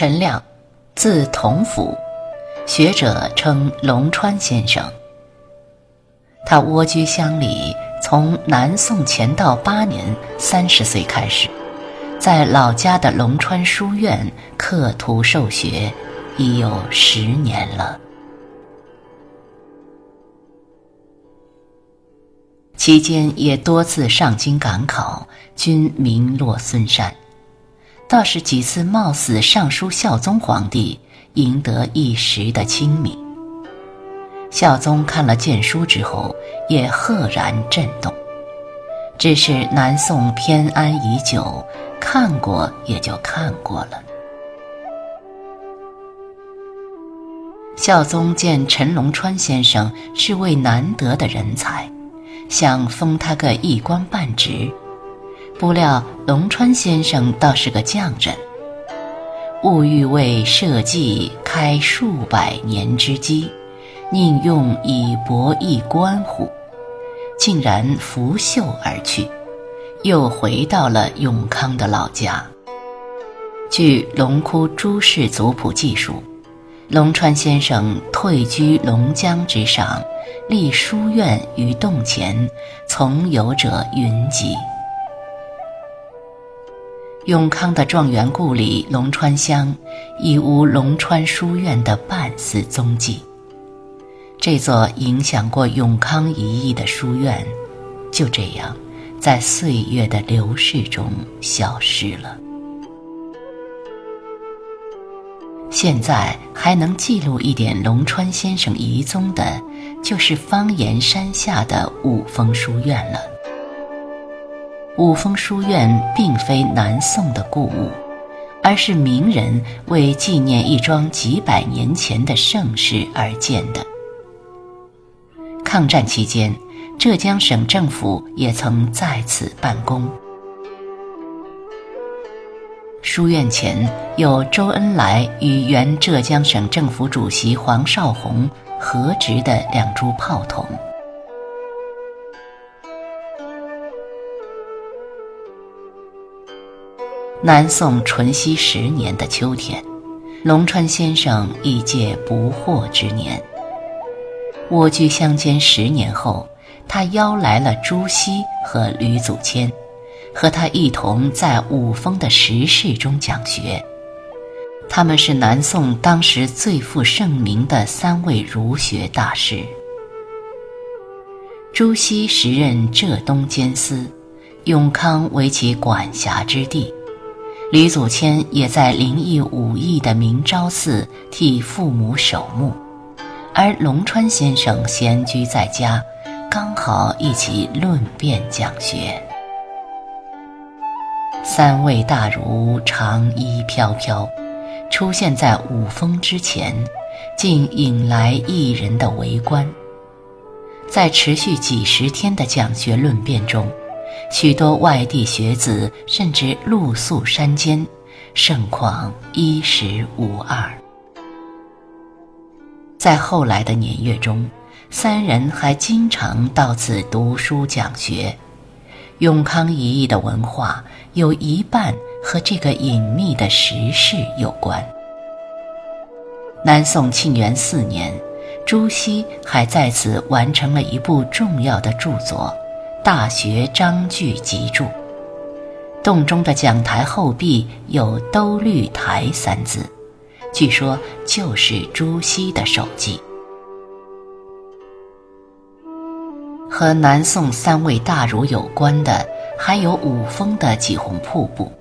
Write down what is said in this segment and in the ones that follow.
陈亮，字同甫，学者称龙川先生。他蜗居乡里，从南宋乾道八年三十岁开始，在老家的龙川书院刻图授学，已有十年了。期间也多次上京赶考，均名落孙山。倒是几次冒死上书孝宗皇帝，赢得一时的清明。孝宗看了谏书之后，也赫然震动。只是南宋偏安已久，看过也就看过了。孝宗见陈龙川先生是位难得的人才。想封他个一官半职，不料龙川先生倒是个匠人，物欲为社稷开数百年之基，宁用以博弈官乎？竟然拂袖而去，又回到了永康的老家。据龙窟朱氏族谱记述，龙川先生退居龙江之上。立书院于洞前，从游者云集。永康的状元故里龙川乡，已无龙川书院的半丝踪迹。这座影响过永康一役的书院，就这样，在岁月的流逝中消失了。现在还能记录一点龙川先生遗踪的。就是方岩山下的五峰书院了。五峰书院并非南宋的故物，而是名人为纪念一桩几百年前的盛事而建的。抗战期间，浙江省政府也曾在此办公。书院前有周恩来与原浙江省政府主席黄绍竑。合植的两株炮筒。南宋淳熙十年的秋天，龙川先生已届不惑之年。蜗居乡间十年后，他邀来了朱熹和吕祖谦，和他一同在五峰的石室中讲学。他们是南宋当时最负盛名的三位儒学大师。朱熹时任浙东监司，永康为其管辖之地；吕祖谦也在灵异武艺的明昭寺替父母守墓，而龙川先生闲居在家，刚好一起论辩讲学。三位大儒长衣飘飘。出现在五峰之前，竟引来一人的围观。在持续几十天的讲学论辩中，许多外地学子甚至露宿山间，盛况衣食无二。在后来的年月中，三人还经常到此读书讲学。永康一役的文化有一半。和这个隐秘的时事有关。南宋庆元四年，朱熹还在此完成了一部重要的著作《大学章句集注》，洞中的讲台后壁有“兜率台”三字，据说就是朱熹的手迹。和南宋三位大儒有关的，还有五峰的几泓瀑布。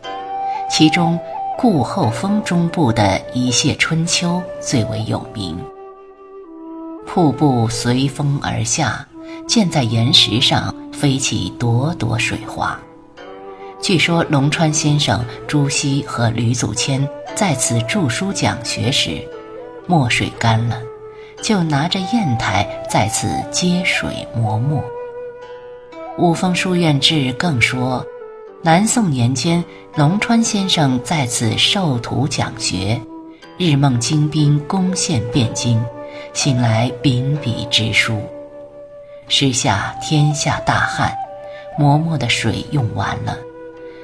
其中，顾后峰中部的一泻春秋最为有名。瀑布随风而下，溅在岩石上，飞起朵朵水花。据说龙川先生、朱熹和吕祖谦在此著书讲学时，墨水干了，就拿着砚台在此接水磨墨。《五峰书院志》更说。南宋年间，龙川先生在此授徒讲学，日梦精兵攻陷汴京，醒来秉笔直书。时下天下大旱，磨墨的水用完了，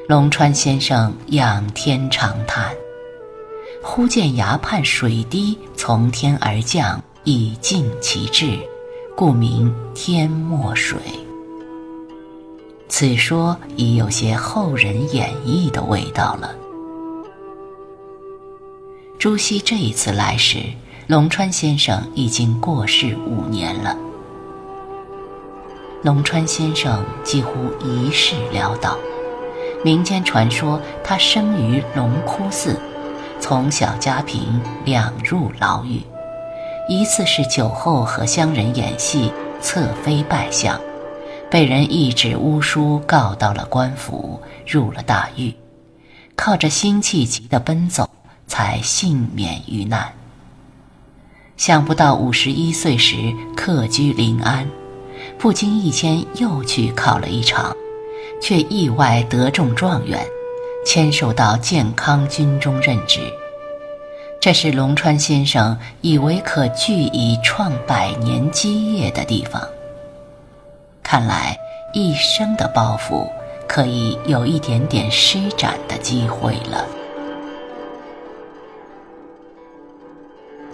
龙川先生仰天长叹：“忽见崖畔水滴从天而降，以静其志，故名天墨水。此说已有些后人演绎的味道了。朱熹这一次来时，龙川先生已经过世五年了。龙川先生几乎一世潦倒，民间传说他生于龙窟寺，从小家贫，两入牢狱。一次是酒后和乡人演戏，侧妃拜相，被人一纸巫书告到了官府，入了大狱，靠着辛弃疾的奔走，才幸免于难。想不到五十一岁时客居临安。不经意间又去考了一场，却意外得中状元，签授到健康军中任职。这是龙川先生以为可据以创百年基业的地方。看来一生的抱负可以有一点点施展的机会了。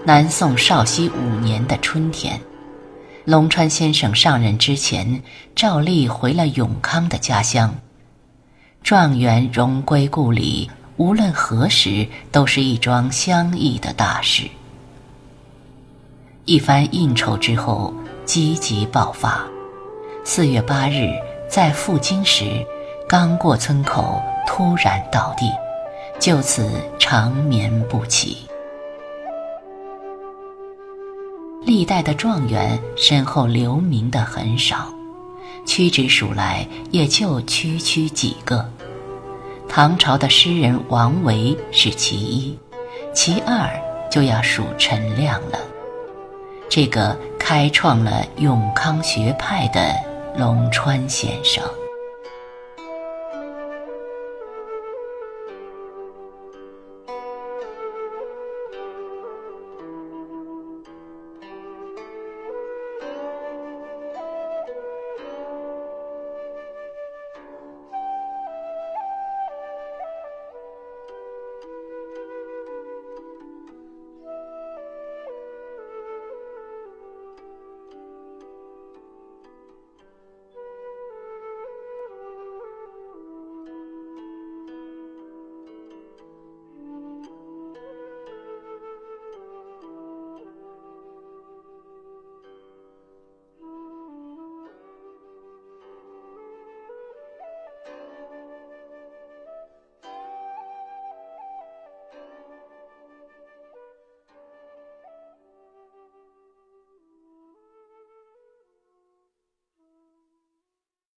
南宋绍熙五年的春天。龙川先生上任之前，照例回了永康的家乡。状元荣归故里，无论何时都是一桩相宜的大事。一番应酬之后，积极爆发。四月八日，在赴京时，刚过村口，突然倒地，就此长眠不起。历代的状元身后留名的很少，屈指数来也就区区几个。唐朝的诗人王维是其一，其二就要数陈亮了。这个开创了永康学派的龙川先生。